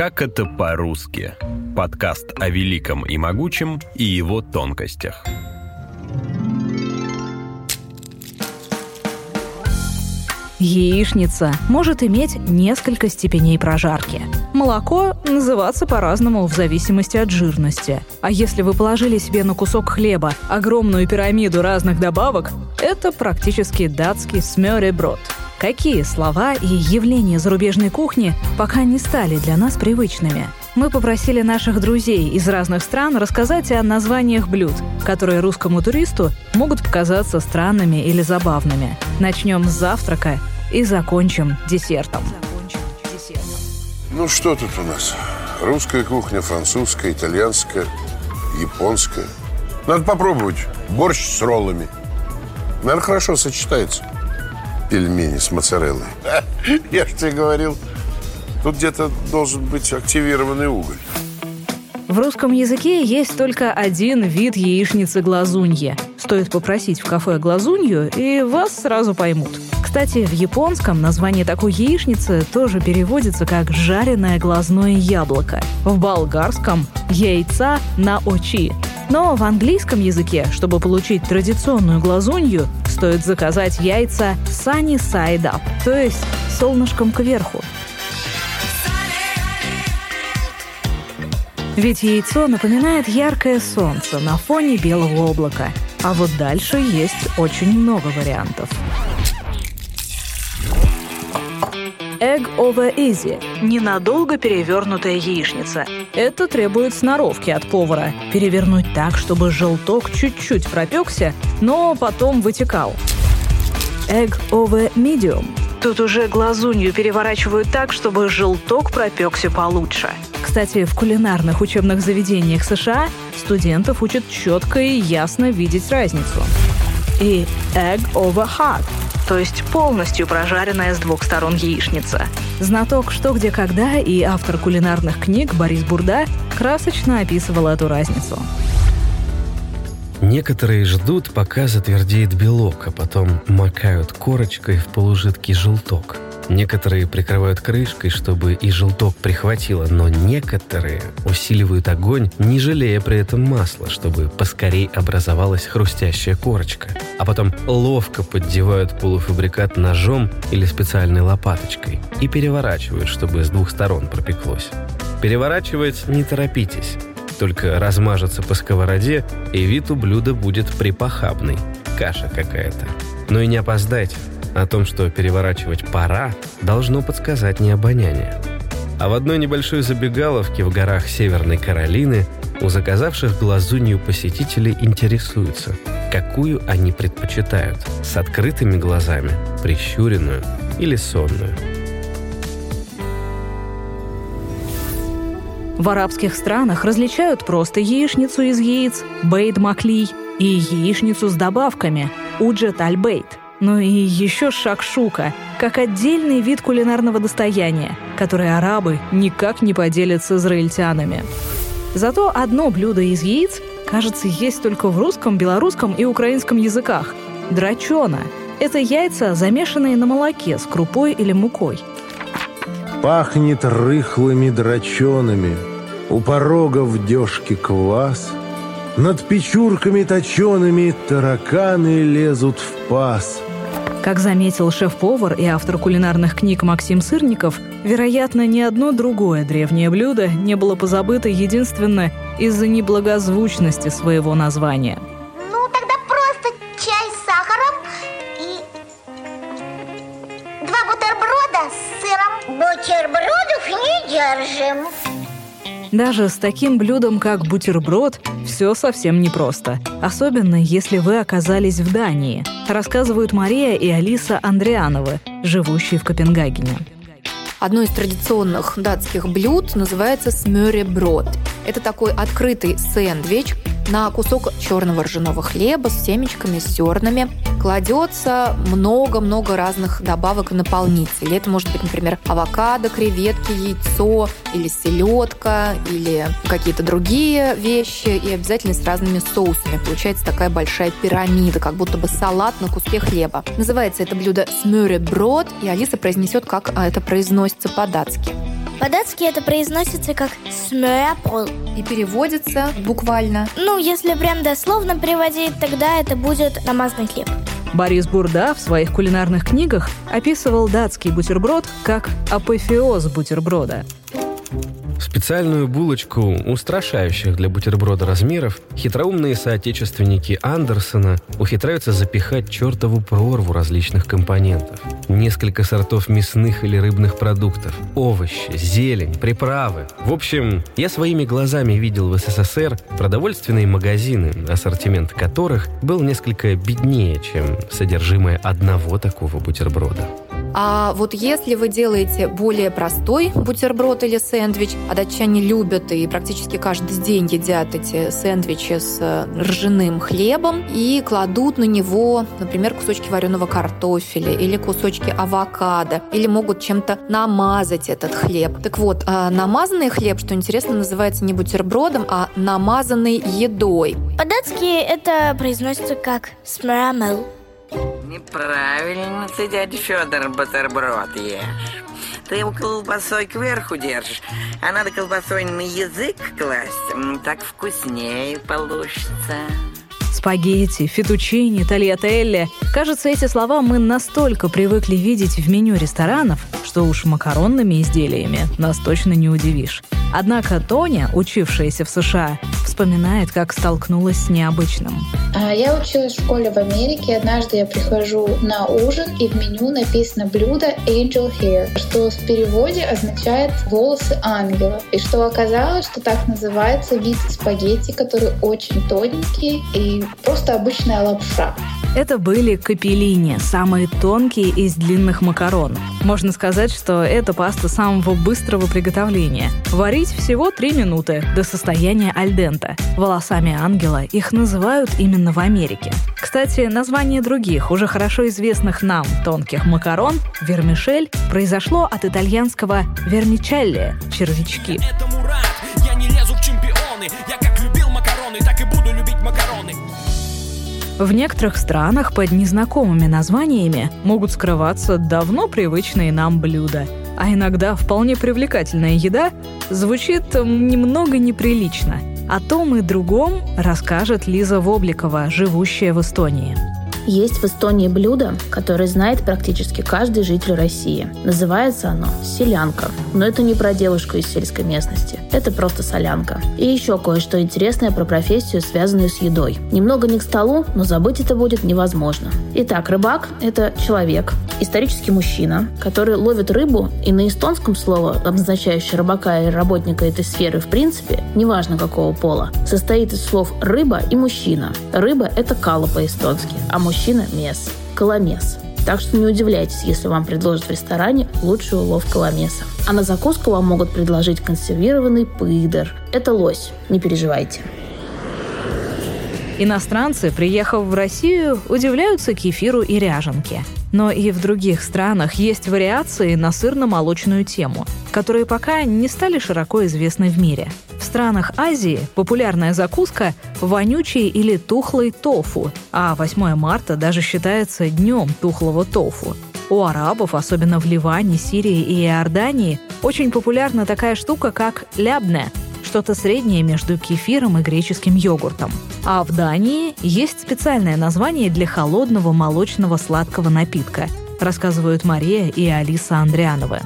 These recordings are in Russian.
Как это по-русски? Подкаст о великом и могучем и его тонкостях. Яичница может иметь несколько степеней прожарки. Молоко называться по-разному в зависимости от жирности. А если вы положили себе на кусок хлеба огромную пирамиду разных добавок, это практически датский смёреброд. Какие слова и явления зарубежной кухни пока не стали для нас привычными? Мы попросили наших друзей из разных стран рассказать о названиях блюд, которые русскому туристу могут показаться странными или забавными. Начнем с завтрака и закончим десертом. Ну что тут у нас? Русская кухня, французская, итальянская, японская. Надо попробовать. Борщ с роллами. Наверное, хорошо сочетается. Пельмени с моцареллой. Я же тебе говорил, тут где-то должен быть активированный уголь. В русском языке есть только один вид яичницы глазуньи. Стоит попросить в кафе глазунью, и вас сразу поймут. Кстати, в японском название такой яичницы тоже переводится как «жареное глазное яблоко». В болгарском – «яйца на очи». Но в английском языке, чтобы получить традиционную глазунью, стоит заказать яйца sunny side up, то есть солнышком кверху. Ведь яйцо напоминает яркое солнце на фоне белого облака. А вот дальше есть очень много вариантов. Egg over easy – ненадолго перевернутая яичница. Это требует сноровки от повара. Перевернуть так, чтобы желток чуть-чуть пропекся, но потом вытекал. Egg over medium – Тут уже глазунью переворачивают так, чтобы желток пропекся получше. Кстати, в кулинарных учебных заведениях США студентов учат четко и ясно видеть разницу. И egg over hot, то есть полностью прожаренная с двух сторон яичница. Знаток «Что, где, когда» и автор кулинарных книг Борис Бурда красочно описывал эту разницу. Некоторые ждут, пока затвердеет белок, а потом макают корочкой в полужидкий желток. Некоторые прикрывают крышкой, чтобы и желток прихватило, но некоторые усиливают огонь, не жалея при этом масла, чтобы поскорей образовалась хрустящая корочка. А потом ловко поддевают полуфабрикат ножом или специальной лопаточкой и переворачивают, чтобы с двух сторон пропеклось. Переворачивать не торопитесь только размажется по сковороде, и вид у блюда будет припохабный. Каша какая-то. Но и не опоздайте. О том, что переворачивать пора, должно подсказать не обоняние. А в одной небольшой забегаловке в горах Северной Каролины у заказавших глазунью посетителей интересуются, какую они предпочитают – с открытыми глазами, прищуренную или сонную. В арабских странах различают просто яичницу из яиц бейт макли и яичницу с добавками уджет аль-бейт. Ну и еще шакшука, как отдельный вид кулинарного достояния, который арабы никак не поделят с израильтянами. Зато одно блюдо из яиц, кажется, есть только в русском, белорусском и украинском языках – драчона. Это яйца, замешанные на молоке с крупой или мукой. Пахнет рыхлыми драчонами, у порога в дёшке квас, Над печурками точеными тараканы лезут в паз. Как заметил шеф-повар и автор кулинарных книг Максим Сырников, вероятно, ни одно другое древнее блюдо не было позабыто единственно из-за неблагозвучности своего названия. Ну, тогда просто чай с сахаром и два бутерброда с сыром. Бутербродов не держим. Даже с таким блюдом, как бутерброд, все совсем непросто. Особенно, если вы оказались в Дании, рассказывают Мария и Алиса Андриановы, живущие в Копенгагене. Одно из традиционных датских блюд называется смёреброд. Это такой открытый сэндвич, на кусок черного ржаного хлеба с семечками, с зернами кладется много-много разных добавок и наполнителей. Это может быть, например, авокадо, креветки, яйцо или селедка, или какие-то другие вещи, и обязательно с разными соусами. Получается такая большая пирамида, как будто бы салат на куске хлеба. Называется это блюдо смюреброд, и Алиса произнесет, как это произносится по-датски. По-датски это произносится как «смёяпол». И переводится буквально. Ну, если прям дословно переводить, тогда это будет намазанный хлеб. Борис Бурда в своих кулинарных книгах описывал датский бутерброд как апофеоз бутерброда. Специальную булочку устрашающих для бутерброда размеров хитроумные соотечественники Андерсона ухитряются запихать чертову прорву различных компонентов. Несколько сортов мясных или рыбных продуктов, овощи, зелень, приправы. В общем, я своими глазами видел в СССР продовольственные магазины, ассортимент которых был несколько беднее, чем содержимое одного такого бутерброда. А вот если вы делаете более простой бутерброд или сэндвич, а датчане любят и практически каждый день едят эти сэндвичи с э, ржаным хлебом и кладут на него, например, кусочки вареного картофеля или кусочки авокадо, или могут чем-то намазать этот хлеб. Так вот, а намазанный хлеб, что интересно, называется не бутербродом, а намазанной едой. По-датски это произносится как «смрамел». Неправильно ты, дядя Федор, бутерброд ешь. Ты его колбасой кверху держишь, а надо колбасой на язык класть. Так вкуснее получится. Спагетти, фетучини, тольятелли. Кажется, эти слова мы настолько привыкли видеть в меню ресторанов, что уж макаронными изделиями нас точно не удивишь. Однако Тоня, учившаяся в США, вспоминает, как столкнулась с необычным. А, я училась в школе в Америке. Однажды я прихожу на ужин, и в меню написано блюдо Angel Hair, что в переводе означает волосы ангела. И что оказалось, что так называется вид спагетти, который очень тоненький и просто обычная лапша. Это были капеллини, самые тонкие из длинных макарон. Можно сказать, что это паста самого быстрого приготовления. Варить всего 3 минуты до состояния альдента. Волосами ангела их называют именно в Америке. Кстати, название других, уже хорошо известных нам тонких макарон, вермишель, произошло от итальянского вермичелли – червячки. Этому В некоторых странах под незнакомыми названиями могут скрываться давно привычные нам блюда. А иногда вполне привлекательная еда звучит немного неприлично. О том и другом расскажет Лиза Вобликова, живущая в Эстонии. Есть в Эстонии блюдо, которое знает практически каждый житель России. Называется оно селянка. Но это не про девушку из сельской местности. Это просто солянка. И еще кое-что интересное про профессию, связанную с едой. Немного не к столу, но забыть это будет невозможно. Итак, рыбак – это человек, исторический мужчина, который ловит рыбу, и на эстонском слово, обозначающее рыбака или работника этой сферы в принципе, неважно какого пола, состоит из слов «рыба» и «мужчина». Рыба – это кала по-эстонски, а мужчина – мес, коломес. Так что не удивляйтесь, если вам предложат в ресторане лучший улов коломеса. А на закуску вам могут предложить консервированный пыдер. Это лось, не переживайте. Иностранцы, приехав в Россию, удивляются кефиру и ряженке. Но и в других странах есть вариации на сырно-молочную тему, которые пока не стали широко известны в мире. В странах Азии популярная закуска – вонючий или тухлый тофу, а 8 марта даже считается днем тухлого тофу. У арабов, особенно в Ливане, Сирии и Иордании, очень популярна такая штука, как лябне – что-то среднее между кефиром и греческим йогуртом. А в Дании есть специальное название для холодного молочного сладкого напитка, рассказывают Мария и Алиса Андриановы.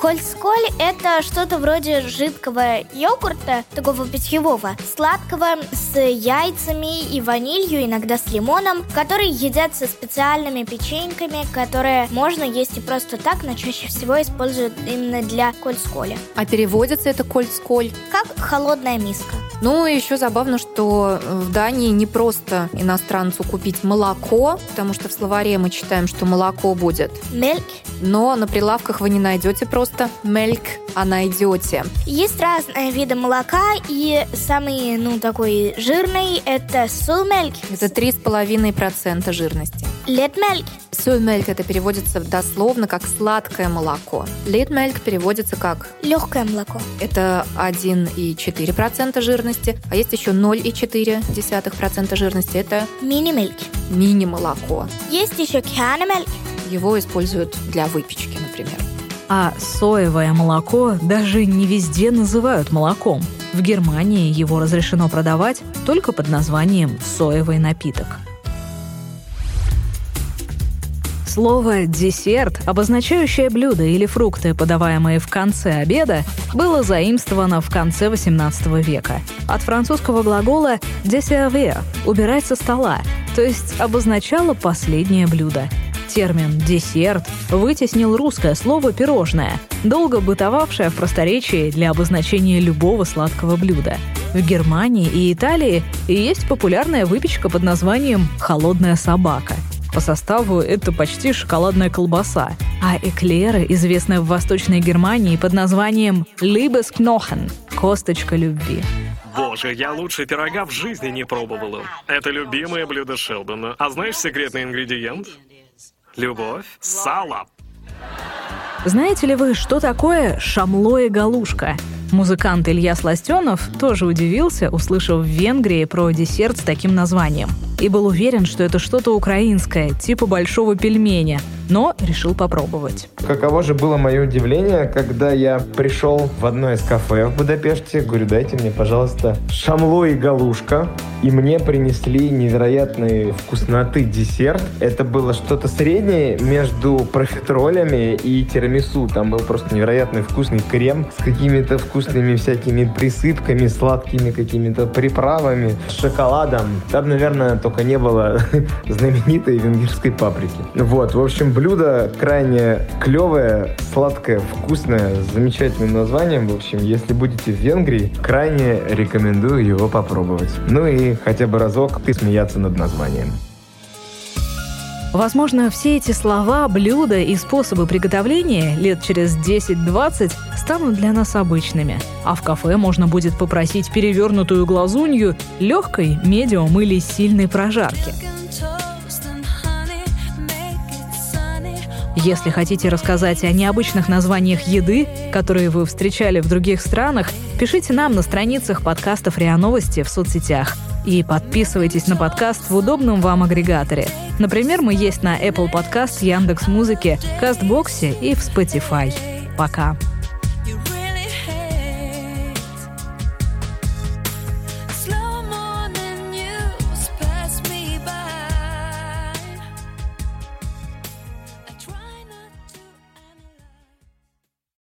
Кольсколь – это что-то вроде жидкого йогурта, такого питьевого, сладкого, с яйцами и ванилью, иногда с лимоном, который едят со специальными печеньками, которые можно есть и просто так, но чаще всего используют именно для кольсколя. А переводится это кольсколь? Как холодная миска. Ну, еще забавно, что в Дании не просто иностранцу купить молоко, потому что в словаре мы читаем, что молоко будет. Мельк. Но на прилавках вы не найдете просто мельк, а найдете. Есть разные виды молока, и самый, ну, такой жирный – это сулмельк. Это 3,5% жирности. Летмельк. Сулмельк – это переводится дословно как «сладкое молоко». Летмельк переводится как Легкое молоко. Это 1,4% жирности, а есть еще 0,4% жирности. Это Мини-мельк. мини-молоко. Есть еще кянемельк. Его используют для выпечки, например. А соевое молоко даже не везде называют молоком. В Германии его разрешено продавать только под названием «соевый напиток». Слово «десерт», обозначающее блюдо или фрукты, подаваемые в конце обеда, было заимствовано в конце XVIII века. От французского глагола «desservir» — «убирать со стола», то есть обозначало последнее блюдо. Термин «десерт» вытеснил русское слово «пирожное», долго бытовавшее в просторечии для обозначения любого сладкого блюда. В Германии и Италии есть популярная выпечка под названием «холодная собака». По составу это почти шоколадная колбаса, а эклеры известны в Восточной Германии под названием «Liebesknochen» — «косточка любви». Боже, я лучше пирога в жизни не пробовала. Это любимое блюдо Шелдона. А знаешь секретный ингредиент? Любовь, сало. Знаете ли вы, что такое шамло и галушка? Музыкант Илья Сластенов тоже удивился, услышав в Венгрии про десерт с таким названием. И был уверен, что это что-то украинское, типа большого пельменя – но решил попробовать. Каково же было мое удивление, когда я пришел в одно из кафе в Будапеште, говорю, дайте мне, пожалуйста, шамло и галушка, и мне принесли невероятные вкусноты десерт. Это было что-то среднее между профитролями и тирамису. Там был просто невероятный вкусный крем с какими-то вкусными всякими присыпками, сладкими какими-то приправами, шоколадом. Там, наверное, только не было знаменитой венгерской паприки. Вот, в общем, блюдо крайне клевое, сладкое, вкусное, с замечательным названием. В общем, если будете в Венгрии, крайне рекомендую его попробовать. Ну и хотя бы разок ты смеяться над названием. Возможно, все эти слова, блюда и способы приготовления лет через 10-20 станут для нас обычными. А в кафе можно будет попросить перевернутую глазунью легкой, медиум или сильной прожарки. Если хотите рассказать о необычных названиях еды, которые вы встречали в других странах, пишите нам на страницах подкастов РИА Новости в соцсетях. И подписывайтесь на подкаст в удобном вам агрегаторе. Например, мы есть на Apple Podcast, Яндекс.Музыке, Кастбоксе и в Spotify. Пока.